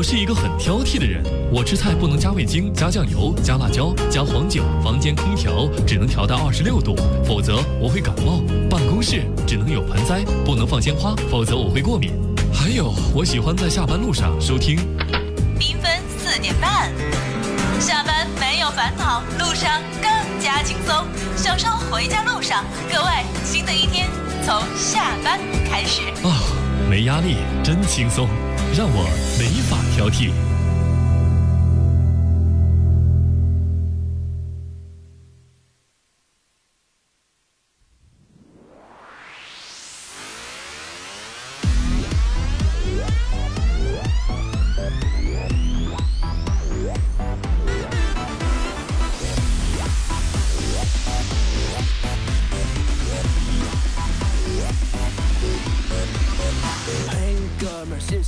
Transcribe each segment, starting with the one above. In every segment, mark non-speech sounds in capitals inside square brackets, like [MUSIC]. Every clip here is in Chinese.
我是一个很挑剔的人，我吃菜不能加味精、加酱油、加辣椒、加黄酒，房间空调只能调到二十六度，否则我会感冒。办公室只能有盆栽，不能放鲜花，否则我会过敏。还有，我喜欢在下班路上收听。缤纷四点半，下班没有烦恼，路上更加轻松，享受回家路上。各位，新的一天从下班开始。啊，没压力，真轻松，让我没法挑剔。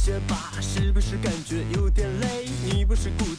些，吧，是不是感觉有点累？你不是故意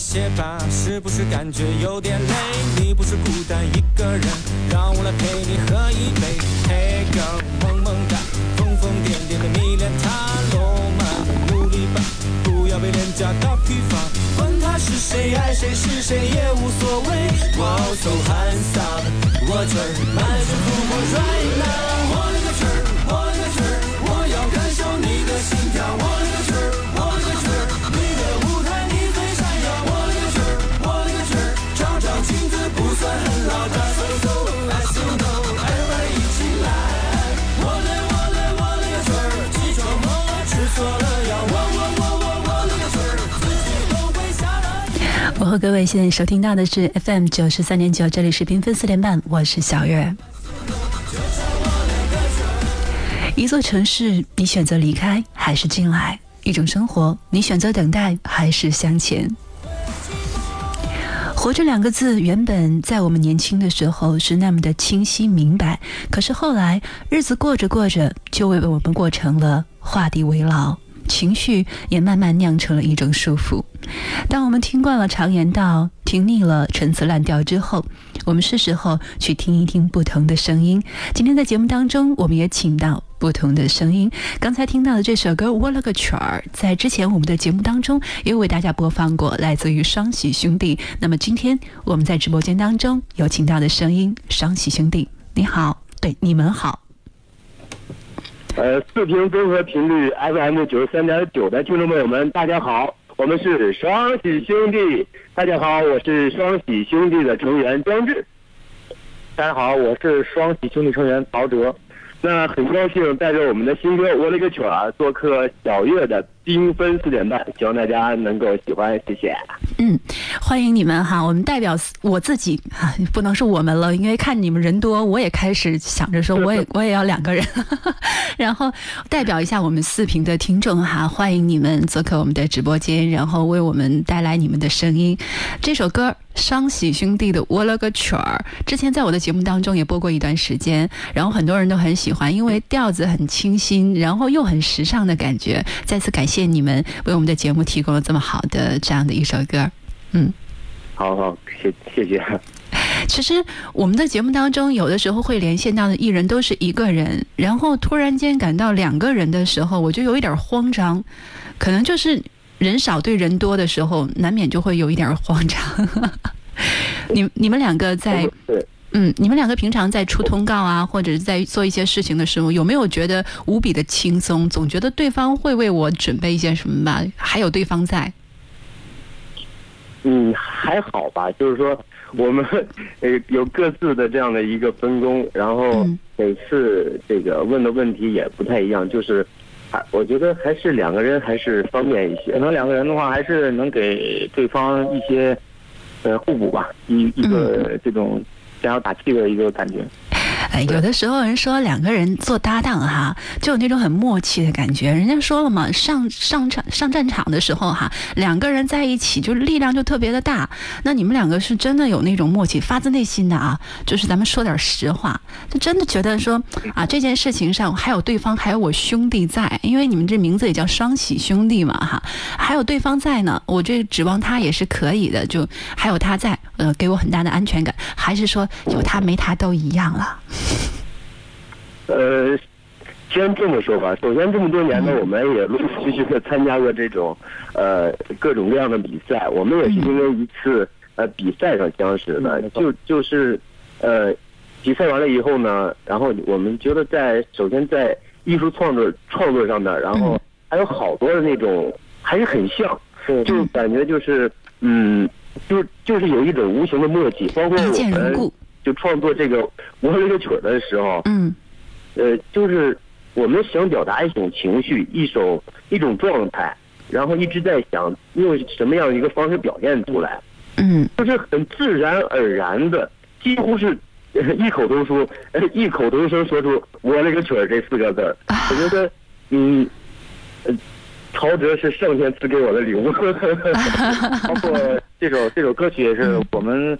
们儿，歇歇吧，是不是感觉有点累？你不是孤单一个人，让我来陪你喝一杯。Hey，girl，萌萌哒，疯疯癫癫的迷恋他，浪漫努力吧，不要被廉价打疲乏。管他是谁，爱谁是谁也无所谓。Wow so handsome，我这儿满血复活 right now。各位现在收听到的是 FM 九十三点九，这里是缤纷四点半，我是小月。一座城市，你选择离开还是进来？一种生活，你选择等待还是向前？活着两个字，原本在我们年轻的时候是那么的清晰明白，可是后来日子过着过着，就为我们过成了画地为牢，情绪也慢慢酿成了一种束缚。当我们听惯了常言道，听腻了陈词滥调之后，我们是时候去听一听不同的声音。今天在节目当中，我们也请到不同的声音。刚才听到的这首歌《我了个曲儿》，在之前我们的节目当中也有为大家播放过，来自于双喜兄弟。那么今天我们在直播间当中有请到的声音，双喜兄弟，你好，对，你们好。呃，四平综合频率 FM 九十三点九的听众朋友们，大家好，我们是双喜兄弟。大家好，我是双喜兄弟的成员张志。大家好，我是双喜兄弟成员陶喆。那很高兴带着我们的新歌《我勒个曲儿》做客小月的缤纷四点半，希望大家能够喜欢，谢谢。嗯，欢迎你们哈！我们代表我自己哈，[LAUGHS] 不能是我们了，因为看你们人多，我也开始想着说，[LAUGHS] 我也我也要两个人，[LAUGHS] 然后代表一下我们四平的听众哈，欢迎你们做客我们的直播间，然后为我们带来你们的声音。这首歌双喜兄弟的《我了个曲儿》，之前在我的节目当中也播过一段时间，然后很多人都很喜欢，因为调子很清新，然后又很时尚的感觉。再次感谢你们为我们的节目提供了这么好的这样的一首歌。嗯，好好，谢谢谢。[LAUGHS] 其实我们的节目当中，有的时候会连线到的艺人都是一个人，然后突然间感到两个人的时候，我就有一点慌张，可能就是人少对人多的时候，难免就会有一点慌张。[LAUGHS] 你你们两个在对嗯，你们两个平常在出通告啊，或者是在做一些事情的时候，有没有觉得无比的轻松？总觉得对方会为我准备一些什么吧？还有对方在，嗯，还好吧，就是说我们 [LAUGHS] 呃有各自的这样的一个分工，然后嗯每次这个问的问题也不太一样，就是还我觉得还是两个人还是方便一些，可能两个人的话还是能给对方一些呃互补吧，一一个这种想要打气的一个感觉。哎，有的时候人说两个人做搭档哈，就有那种很默契的感觉。人家说了嘛，上上场上战场的时候哈，两个人在一起就力量就特别的大。那你们两个是真的有那种默契，发自内心的啊，就是咱们说点实话，就真的觉得说啊，这件事情上还有对方，还有我兄弟在，因为你们这名字也叫双喜兄弟嘛哈，还有对方在呢，我这指望他也是可以的，就还有他在，呃，给我很大的安全感。还是说有他没他都一样了？呃，先这么说吧。首先，这么多年呢，我们也陆陆续续的参加过这种呃各种各样的比赛。我们也是因为一次呃比赛上相识的，就就是呃比赛完了以后呢，然后我们觉得在首先在艺术创作创作上面，然后还有好多的那种还是很像，就感觉就是嗯，就就是有一种无形的默契，包括我们。就创作这个我这个曲儿的时候，嗯。呃，就是我们想表达一种情绪，一种一种状态，然后一直在想用什么样一个方式表现出来，嗯。就是很自然而然的，几乎是 [LAUGHS] 呃异口同说，[LAUGHS] 呃异口同声说出“我那个曲儿”这四个字儿。我觉得，嗯，呃，陶喆是上天赐给我的礼物，[LAUGHS] 包括这首这首歌曲也是我们，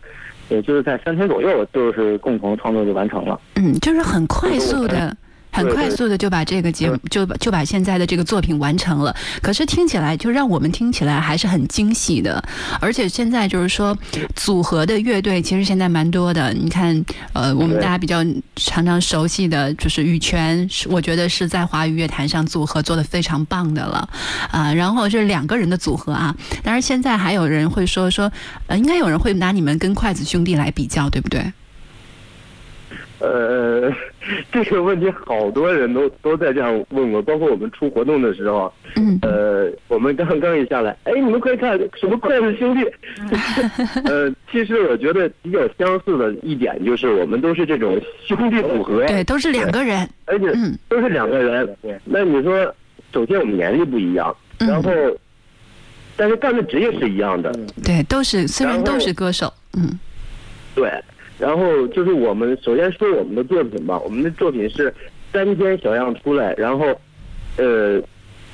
也就是在三天左右，就是共同创作就完成了。嗯，就是很快速的。很快速的就把这个节目就把就把现在的这个作品完成了，可是听起来就让我们听起来还是很惊喜的，而且现在就是说组合的乐队其实现在蛮多的，你看呃我们大家比较常常熟悉的就是羽泉，是我觉得是在华语乐坛上组合做的非常棒的了。啊、然后是两个人的组合啊，当然现在还有人会说说呃应该有人会拿你们跟筷子兄弟来比较，对不对？呃，这个问题好多人都都在这样问我，包括我们出活动的时候，嗯呃，我们刚刚一下来，哎，你们快看什么筷子兄弟？[LAUGHS] 呃，其实我觉得比较相似的一点就是我们都是这种兄弟组合，对，都是两个人，而且嗯都是两个人。那你说，首先我们年龄不一样，嗯然后，但是干的职业是一样的，对，都是虽然都是歌手，嗯对，然后就是我们首先说我们的作品吧，我们的作品是三天小样出来，然后，呃，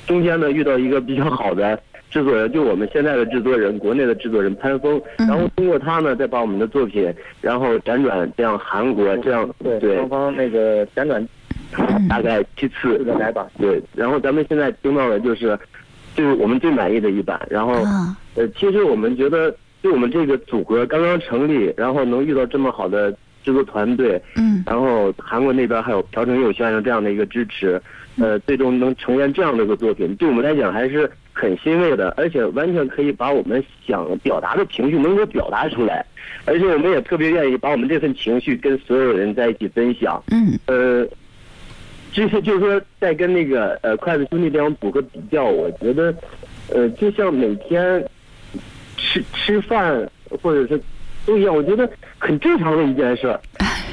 中间呢遇到一个比较好的制作人，就我们现在的制作人，国内的制作人潘峰，嗯然后通过他呢再把我们的作品，然后辗转这样韩国这样对双方那个辗转大概七次来吧。对，然后咱们现在听到的就是，就是我们最满意的一版，然后。啊呃，其实我们觉得，就我们这个组合刚刚成立，然后能遇到这么好的制作团队，嗯。然后韩国那边还有朴成佑先生这样的一个支持，呃，最终能呈现这样的一个作品，对我们来讲还是很欣慰的，而且完全可以把我们想表达的情绪能够表达出来，而且我们也特别愿意把我们这份情绪跟所有人在一起分享，嗯。呃，就是就是说，在跟那个呃筷子兄弟这样组合比较，我觉得，呃，就像每天吃吃饭或者是都一样，我觉得很正常的一件事儿，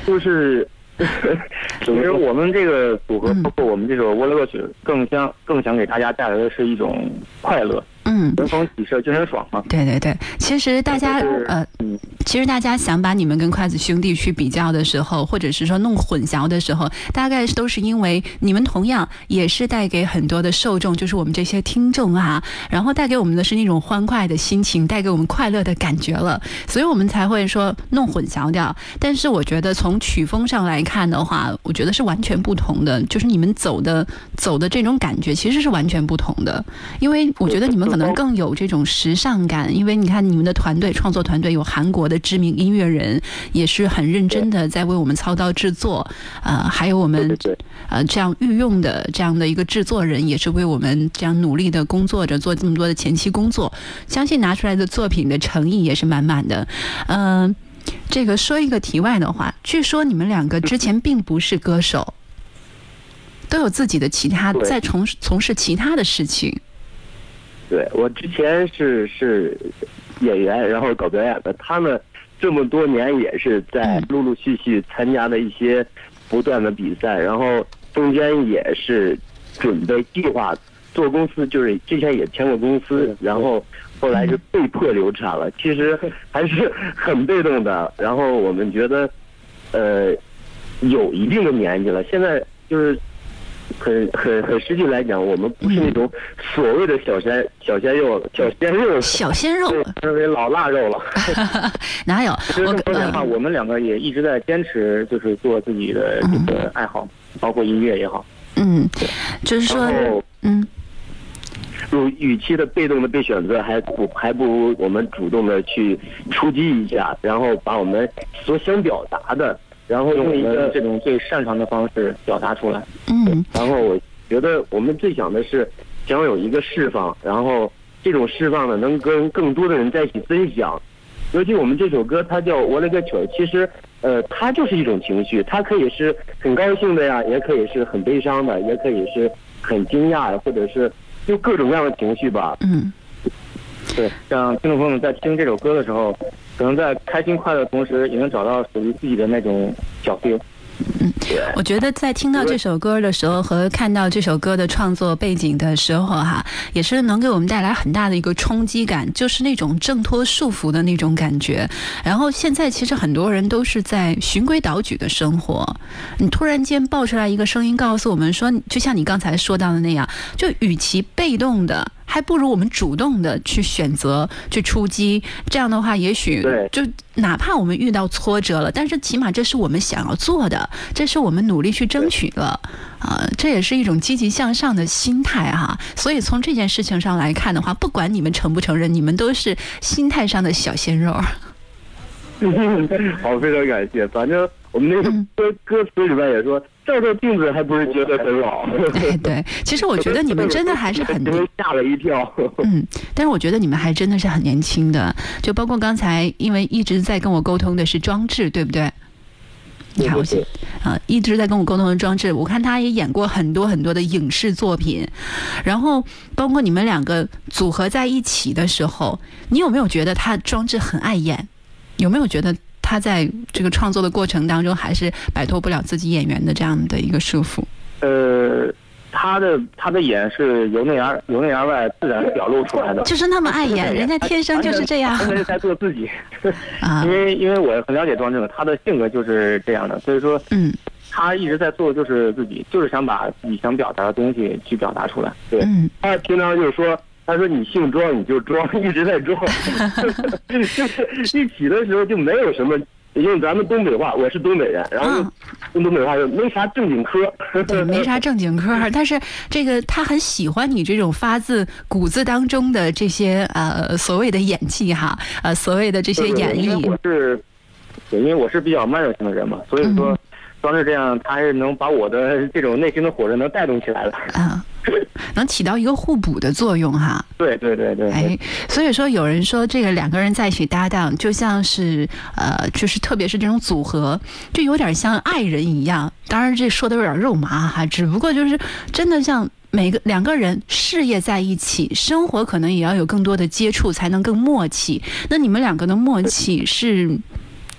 就是。[LAUGHS] 其实我们这个组合嗯，包括我们这首《窝歌曲》，更想更想给大家带来的是一种快乐，嗯，人逢喜事精神爽嘛。对对对，其实大家就是呃，嗯，其实大家想把你们跟筷子兄弟去比较的时候，或者是说弄混淆的时候，大概都是因为你们同样也是带给很多的受众，就是我们这些听众啊，然后带给我们的是那种欢快的心情，带给我们快乐的感觉了，所以我们才会说弄混淆掉。但是我觉得从曲风上来看的话，我觉得是完全不同的，就是你们走的走的这种感觉其实是完全不同的，因为我觉得你们可能更有这种时尚感，因为你看你们的团队创作团队有韩国的知名音乐人，也是很认真的在为我们操刀制作，呃，还有我们呃这样御用的这样的一个制作人，也是为我们这样努力的工作着，做这么多的前期工作，相信拿出来的作品的诚意也是满满的，嗯、这个说一个题外的话，据说你们两个之前并不是歌手，都有自己的其他在从事从事其他的事情。对我之前是是演员，然后搞表演的。他呢，这么多年也是在嗯陆陆续续参加的一些不断的比赛，然后中间也是准备计划做公司，就是之前也签过公司，然后后来就被迫流产了。其实还是很被动的。然后我们觉得，呃有一定的年纪了，现在就是很很很实际来讲，我们不是那种所谓的小鲜小鲜肉、小鲜肉，小鲜肉对，称为老腊肉了。[LAUGHS] 哪有？其实我这么说的话，呃我们两个也一直在坚持，就是做自己的这个爱好，包括音乐也好。嗯，就是说，嗯如与其的被动的被选择，还不还不如我们主动的去出击一下，然后把我们所想表达的，然后用我们用一个这种最擅长的方式表达出来。嗯然后我觉得我们最想的是想有一个释放，然后这种释放呢，能跟更多的人在一起分享。尤其我们这首歌，它叫《我勒个曲儿》，其实呃，它就是一种情绪，它可以是很高兴的呀，也可以是很悲伤的，也可以是很惊讶的，或者是就各种各样的情绪吧。嗯对，让听众朋友们在听这首歌的时候，可能在开心快乐的同时，也能找到属于自己的那种小 feel。我觉得在听到这首歌的时候和看到这首歌的创作背景的时候，哈，也是能给我们带来很大的一个冲击感，就是那种挣脱束缚的那种感觉。然后现在其实很多人都是在循规蹈矩的生活，你突然间爆出来一个声音告诉我们说，就像你刚才说到的那样，就与其被动的。还不如我们主动的去选择去出击，这样的话，也许就哪怕我们遇到挫折了，但是起码这是我们想要做的，这是我们努力去争取的，啊、这也是一种积极向上的心态哈、所以从这件事情上来看的话，不管你们承不承认，你们都是心态上的小鲜肉。[LAUGHS] 好，非常感谢。反正我们那个歌歌词里边也说，照照镜子还不是觉得很老。对 [LAUGHS] 对，其实我觉得你们真的还是很吓了一跳。嗯，但是我觉得你们还真的是很年轻的，就包括刚才因为一直在跟我沟通的是装置，对不对？你啊，一直在跟我沟通的装置，我看他也演过很多很多的影视作品，然后包括你们两个组合在一起的时候，你有没有觉得他装置很爱演？有没有觉得他在这个创作的过程当中，还是摆脱不了自己演员的这样的一个束缚？呃，他的他的演是由内而由内而外自然表露出来的。就是那么爱演，人家天生就是这样他是在做自己。[LAUGHS] 啊因，为因为我很了解庄正，他的性格就是这样的，所以说嗯他一直在做的就是自己，就是想把自己想表达的东西去表达出来。对嗯。他平常就是说，他说你姓庄你就庄，[LAUGHS] 一直在装，[LAUGHS] 就是一起的时候就没有什么。用咱们东北话，我是东北人，然后嗯。用东北话就没啥正经科，[LAUGHS] 对，没啥正经科儿，但是这个他很喜欢你这种发自骨子当中的这些呃所谓的演技哈，呃所谓的这些演因为绎。我，是，对，因为我是比较慢热型的人嘛，所以说嗯，庄志这样，他还是能把我的 [LAUGHS] 这种内心的火热能带动起来了。啊、能起到一个互补的作用哈。对对对对，哎，所以说有人说这个两个人在一起搭档，就像是呃，就是特别是这种组合，就有点像爱人一样。当然这说的有点肉麻哈，只不过就是真的像。每个两个人事业在一起，生活可能也要有更多的接触，才能更默契。那你们两个的默契是，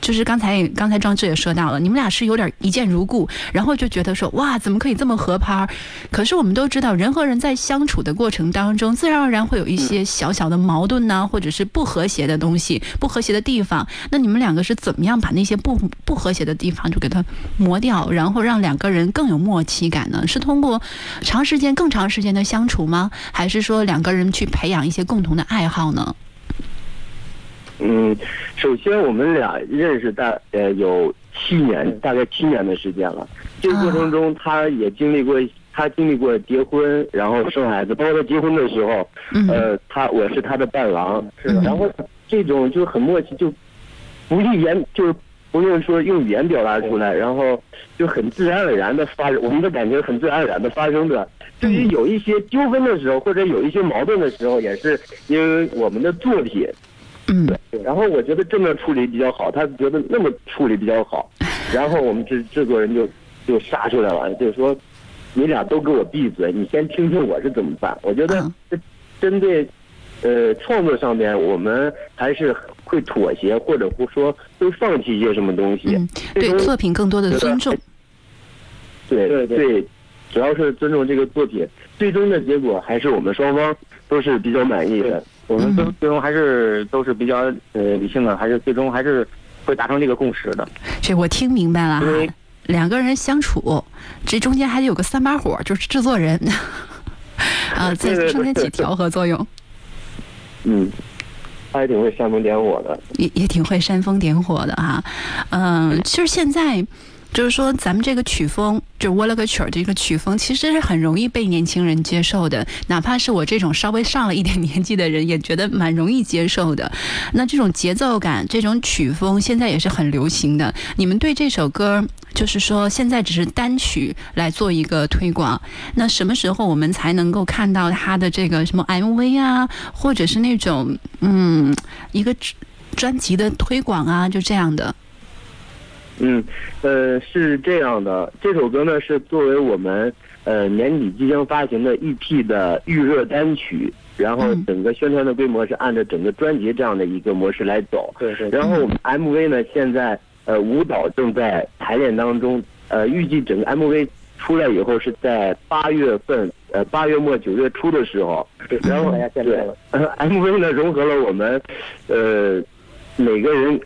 就是刚才刚才庄志也说到了，你们俩是有点一见如故，然后就觉得说哇，怎么可以这么合拍儿？可是我们都知道，人和人在相处的过程当中，自然而然会有一些小小的矛盾呐、或者是不和谐的东西、不和谐的地方。那你们两个是怎么样把那些不不和谐的地方就给它磨掉，然后让两个人更有默契感呢？是通过长时间、更长时间的相处吗？还是说两个人去培养一些共同的爱好呢？嗯，首先我们俩认识大呃有七年，大概七年的时间了。这个过程中，他也经历过，他经历过结婚，然后生孩子，包括他结婚的时候，嗯。呃，他我是他的伴郎，是的。然后这种就很默契，就不用言，就是不用说用语言表达出来，然后就很自然而然的发生，我们的感情很自然而然的发生着。至于有一些纠纷的时候，或者有一些矛盾的时候，也是因为我们的作品。嗯对，然后我觉得这么处理比较好，他觉得那么处理比较好，[LAUGHS] 然后我们制制作人就就杀出来了，就是说你俩都给我闭嘴，你先听听我是怎么办。我觉得针对呃创作上面，我们还是会妥协，或者不说会放弃一些什么东西。嗯，对作品更多的尊重。对对对对，主要是尊重这个作品，最终的结果还是我们双方都是比较满意的。我们最嗯最终还是都是比较呃理性的，还是最终还是会达成这个共识的。这我听明白了因为哈。两个人相处，这中间还得有个三把火，就是制作人，啊，[LAUGHS] 再对对对增添起调和作用，嗯，他也挺会煽风点火的。也也挺会煽风点火的哈。嗯，就是现在。就是说，咱们这个曲风，就我了个曲儿这个曲风，其实是很容易被年轻人接受的。哪怕是我这种稍微上了一点年纪的人，也觉得蛮容易接受的。那这种节奏感、这种曲风，现在也是很流行的。你们对这首歌，就是说现在只是单曲来做一个推广，那什么时候我们才能够看到它的这个什么 MV 啊，或者是那种嗯一个专辑的推广啊，就这样的？嗯，呃，是这样的，这首歌呢是作为我们呃年底即将发行的 EP 的预热单曲，然后嗯整个宣传的规模是按照整个专辑这样的一个模式来走。对对然后我们 MV 呢，现在呃舞蹈正在排练当中，呃，预计整个 MV 出来以后是在八月份，呃八月末九月初的时候，然后大家见面了。呃 [LAUGHS] MV 呢融合了我们呃每个人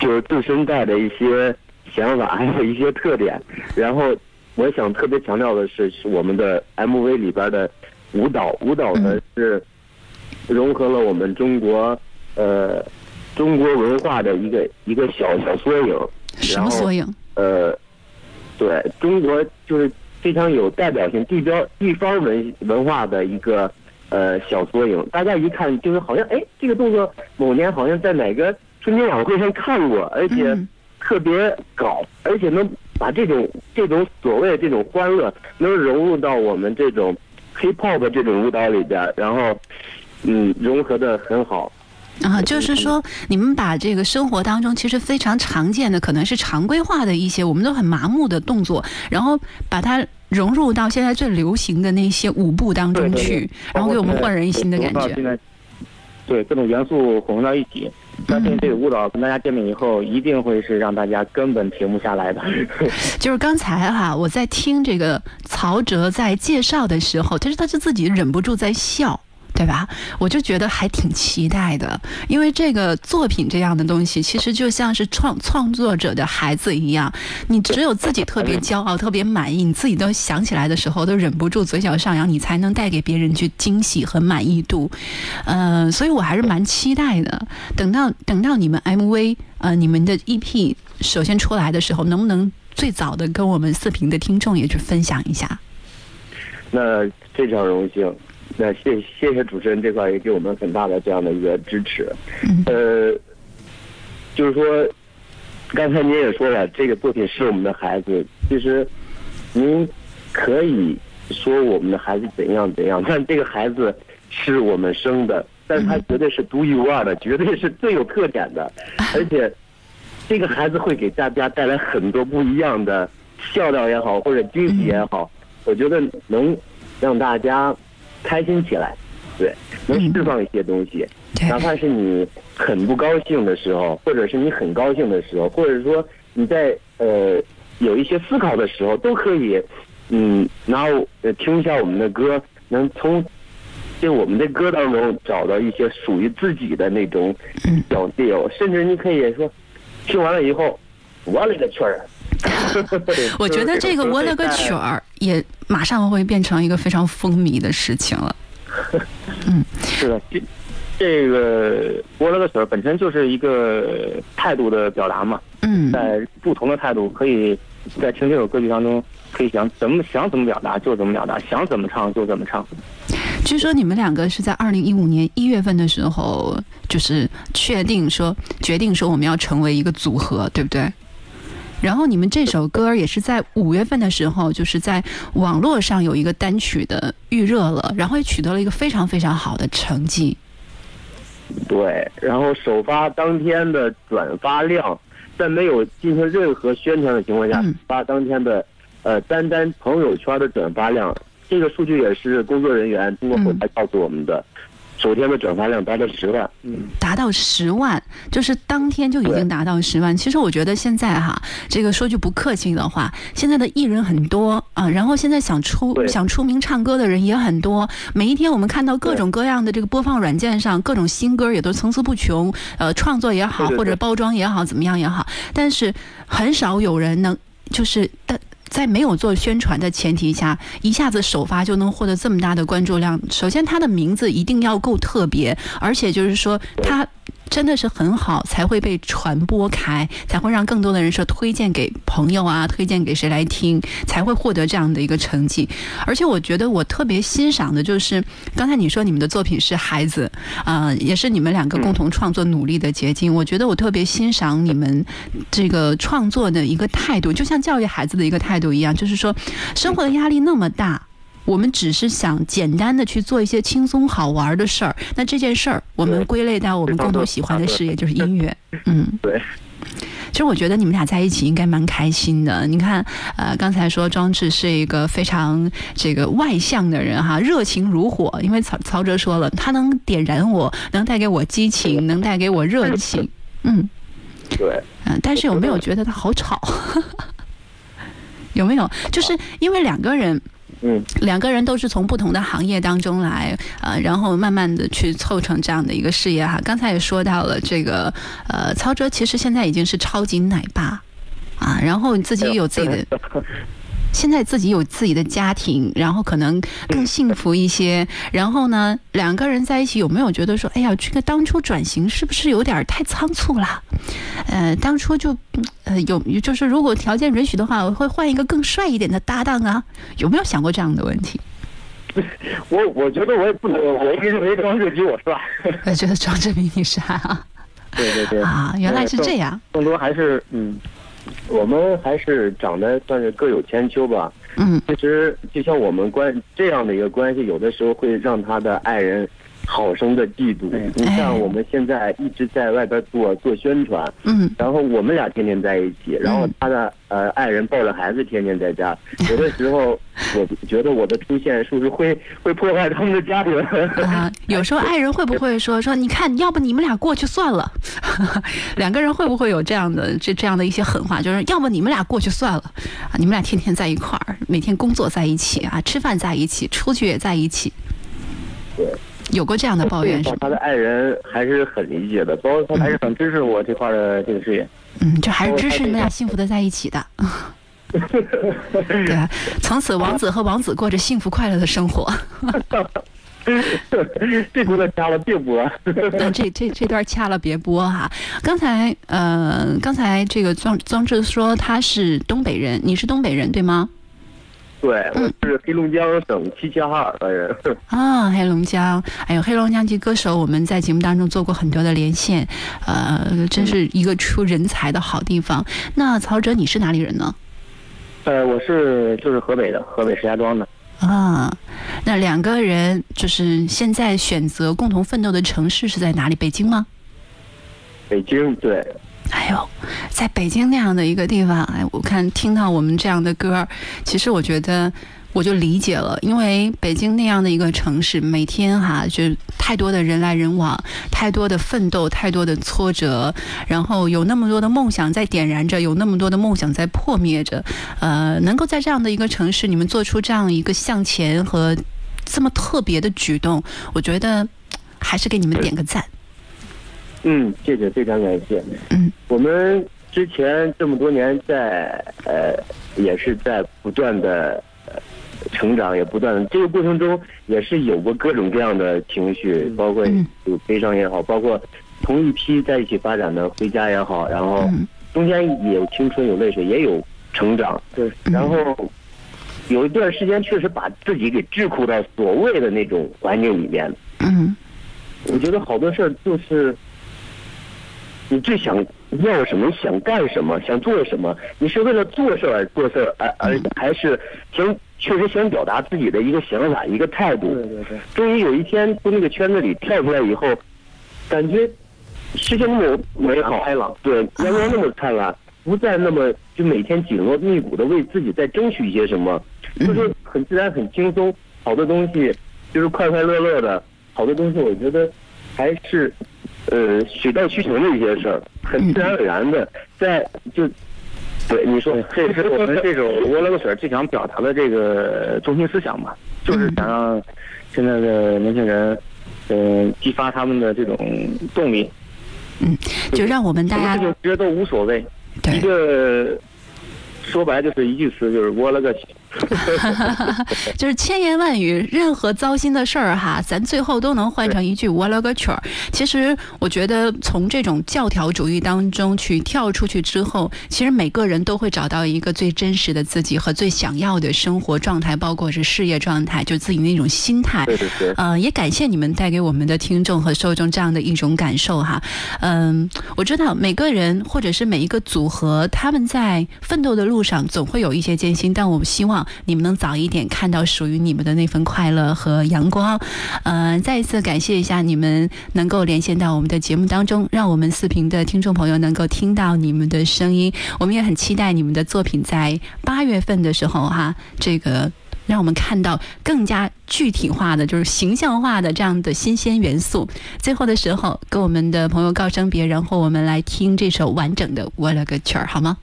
就是自身带的一些想法，[LAUGHS] 还有一些特点。然后我想特别强调的是，是我们的 MV 里边的舞蹈，舞蹈呢嗯是融合了我们中国呃中国文化的一个一个小小缩影。什么缩影？呃，对中国就是非常有代表性地标地方文文化的一个呃小缩影。大家一看就是好像哎，这个动作某年好像在哪个春节晚会上看过，而且嗯特别搞，而且能把这种这种所谓的这种欢乐能融入到我们这种 hip hop 的这种舞蹈里边，然后嗯融合的很好。啊，就是说，你们把这个生活当中其实非常常见的，可能是常规化的一些，我们都很麻木的动作，然后把它融入到现在最流行的那些舞步当中对对去对，然后给我们焕然一新的感觉。对各种元素混合到一起，相信这个舞蹈跟大家见面以后，一定会是让大家根本停不下来的。[LAUGHS] 就是刚才哈、我在听这个曹哲在介绍的时候，其实他是自己忍不住在笑。对吧？我就觉得还挺期待的，因为这个作品这样的东西，其实就像是创创作者的孩子一样，你只有自己特别骄傲、特别满意，你自己都想起来的时候都忍不住嘴角上扬，你才能带给别人去惊喜和满意度。呃，所以我还是蛮期待的。等到等到你们 MV 呃你们的 EP 首先出来的时候，能不能最早的跟我们四平的听众也去分享一下？那非常荣幸，那谢谢谢主持人这块也给我们很大的这样的一个支持。嗯。呃，就是说，刚才您也说了，这个作品是我们的孩子，其实您可以说我们的孩子怎样怎样，但这个孩子是我们生的，但他绝对是独一无二的，绝对是最有特点的，[LAUGHS] 而且这个孩子会给大家带来很多不一样的笑料也好，或者惊喜也好，我觉得能让大家开心起来，对，能释放一些东西。对。哪怕是你很不高兴的时候，或者是你很高兴的时候，或者说你在呃有一些思考的时候，都可以，嗯，拿我呃听一下我们的歌，能从就我们的歌当中找到一些属于自己的那种嗯。小 feel，甚至你可以说，听完了以后，我勒个去儿！我觉得这个我了个曲儿也马上会变成一个非常风靡的事情了。[LAUGHS] 嗯是的，这这个我了个曲儿本身就是一个态度的表达嘛，嗯，在不同的态度，可以在听这首歌曲当中，可以想怎么想怎么表达就怎么表达，想怎么唱就怎么唱。据说你们两个是在二零一五年一月份的时候，就是确定说决定说我们要成为一个组合，对不对？然后你们这首歌也是在五月份的时候，就是在网络上有一个单曲的预热了，然后也取得了一个非常非常好的成绩。对，然后首发当天的转发量，在没有进行任何宣传的情况下嗯，发当天的呃单单朋友圈的转发量，这个数据也是工作人员通过后台告诉我们的，首天的转发量达到十万。嗯，达到十万，就是当天就已经达到十万。其实我觉得现在哈，这个说句不客气的话，现在的艺人很多啊，然后现在想出想出名唱歌的人也很多。每一天我们看到各种各样的这个播放软件上，各种新歌也都层出不穷，呃，创作也好，对对对或者包装也好，怎么样也好，但是很少有人能就是但。在没有做宣传的前提下，一下子首发就能获得这么大的关注量。首先，他的名字一定要够特别，而且就是说他真的是很好，才会被传播开，才会让更多的人说推荐给朋友啊，推荐给谁来听，才会获得这样的一个成绩。而且我觉得我特别欣赏的就是刚才你说你们的作品是孩子，啊、也是你们两个共同创作努力的结晶。我觉得我特别欣赏你们这个创作的一个态度，就像教育孩子的一个态度一样，就是说生活的压力那么大。我们只是想简单的去做一些轻松好玩的事儿，那这件事儿我们归类到我们共同喜欢的事业，就是音乐。嗯，对。其实我觉得你们俩在一起应该蛮开心的。你看，呃，刚才说庄志是一个非常这个外向的人哈，热情如火。因为曹曹哲说了，他能点燃我，能带给我激情，能带给我热情。[LAUGHS] 嗯对，嗯、但是有没有 [LAUGHS] 觉得他好吵？[LAUGHS] 有没有？就是因为两个人。嗯，两个人都是从不同的行业当中来，呃，然后慢慢的去凑成这样的一个事业哈。刚才也说到了这个，呃，曹哲其实现在已经是超级奶爸啊，然后你自己有自己的，[LAUGHS] 现在自己有自己的家庭，然后可能更幸福一些。然后呢，两个人在一起有没有觉得说，哎呀，这个当初转型是不是有点太仓促了？呃，当初就呃有就是如果条件允许的话，我会换一个更帅一点的搭档啊，有没有想过这样的问题？[LAUGHS] 我我觉得我也不能，我一直认为庄志比我帅。我 [LAUGHS] 觉得庄志比你帅啊对对对。啊，原来是这样，更多还是嗯，我们还是长得算是各有千秋吧。嗯其实就像我们关这样的一个关系，有的时候会让他的爱人好生的嫉妒。你像我们现在一直在外边做做宣传，嗯然后我们俩天天在一起，然后嗯他的呃爱人抱着孩子天天在家，[LAUGHS] 有的时候我觉得我的出现是不是会 [LAUGHS] 会破坏他们的家庭？啊，有时候爱人会不会说说，你看，要不你们俩过去算了，[LAUGHS] 两个人会不会有这样的这这样的一些狠话，就是要不你们俩过去算了啊，你们俩天天在一块儿，每天工作在一起啊，吃饭在一起，出去也在一起，对。有过这样的抱怨是吧？他的爱人还是很理解的，包括他还是很支持我这块的这个事业。嗯，就还是支持你们俩幸福的在一起的。[LAUGHS] 对啊，从此王子和王子过着幸福快乐的生活。[LAUGHS] 这轱辘掐了别播。那 [LAUGHS] 这这这段掐了别播哈。刚才呃，刚才这个庄庄志说他是东北人，你是东北人对吗？对，我是黑龙江省齐齐哈尔的人。啊，黑龙江，哎呦，黑龙江籍歌手，我们在节目当中做过很多的连线，呃，真是一个出人才的好地方。那曹哲，你是哪里人呢？呃，我是就是河北的，河北石家庄的。啊，那两个人就是现在选择共同奋斗的城市是在哪里？北京吗？北京，对，哎呦，在北京那样的一个地方，哎，我看听到我们这样的歌，其实我觉得我就理解了，因为北京那样的一个城市，每天哈、就太多的人来人往，太多的奋斗，太多的挫折，然后有那么多的梦想在点燃着，有那么多的梦想在破灭着，呃，能够在这样的一个城市，你们做出这样一个向前和这么特别的举动，我觉得还是给你们点个赞。嗯，谢谢，非常感谢。嗯，我们之前这么多年在呃，也是在不断的呃成长，也不断的这个过程中也是有过各种各样的情绪，包括嗯。有悲伤也好，包括同一批在一起发展的回家也好，然后嗯。中间也有青春，有泪水，也有成长。对，然后有一段时间确实把自己给桎梏到所谓的那种环境里面。嗯。我觉得好多事儿就是，你最想要什么，想干什么，想做什么，你是为了做事儿而做事儿，而而还是想确实想表达自己的一个想法、一个态度。对对对。终于有一天从那个圈子里跳出来以后，感觉世界那么美好、开朗，对，阳光那么灿烂，不再那么就每天紧锣密鼓的为自己在争取一些什么，就是很自然、很轻松，好多东西就是快快乐乐的。好多东西，我觉得还是呃水到渠成的一些事儿，很自然而然的，在就对你说，这是我们这种《我勒个水》最想表达的这个中心思想嘛，就是想让现在的年轻人，嗯、激发他们的这种动力。嗯，就让我们大家情其实都无所谓，一。个说白就是一句词，就是我了个去。[LAUGHS] 就是千言万语，任何糟心的事儿哈，咱最后都能换成一句“我了个去儿”。其实我觉得，从这种教条主义当中去跳出去之后，其实每个人都会找到一个最真实的自己和最想要的生活状态，包括是事业状态，就自己那种心态。对对对。呃，也感谢你们带给我们的听众和受众这样的一种感受哈。嗯，我知道每个人或者是每一个组合，他们在奋斗的路上总会有一些艰辛，但我们希望你们能早一点看到属于你们的那份快乐和阳光。嗯、再一次感谢一下你们能够连线到我们的节目当中，让我们四平的听众朋友能够听到你们的声音。我们也很期待你们的作品在八月份的时候哈，这个。让我们看到更加具体化的，就是形象化的这样的新鲜元素。最后的时候，跟我们的朋友告声别，然后我们来听这首完整的《我了个曲儿》，好吗？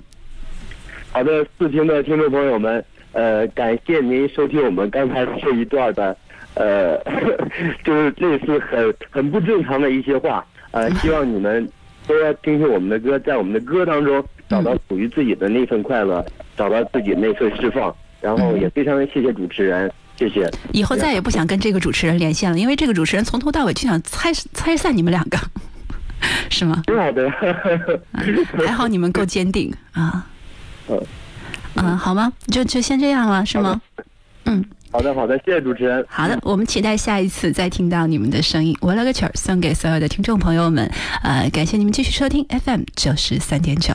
好的，四平的听众朋友们，呃，感谢您收听我们刚才这一段的，呃，[LAUGHS] 就是类似很很不正常的一些话，呃，希望你们都要听听我们的歌，在我们的歌当中找到属于自己的那份快乐，找到自己那份释放。然后也非常的谢谢主持人，谢谢。以后再也不想跟这个主持人连线了，因为这个主持人从头到尾就想拆拆散你们两个，[LAUGHS] 是吗？挺好的，[LAUGHS] 还好你们够坚定啊。嗯嗯，好吗？就就先这样了，是吗？嗯，好的好的，谢谢主持人。好的，我们期待下一次再听到你们的声音。我来个曲儿送给所有的听众朋友们，呃，感谢你们继续收听 FM 九十三点九。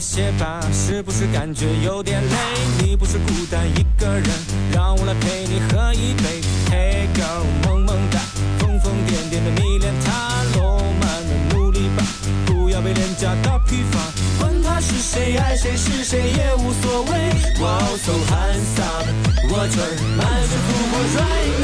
们儿，歇歇吧，是不是感觉有点累？你不是孤单一个人，让我来陪你喝一杯。Hey，girl，萌萌哒，疯疯癫癫的迷恋他，喽，慢慢努力吧，不要被人家打批发。管他是谁，爱谁是谁也无所谓。哇，so handsome，我曲儿满血复活 right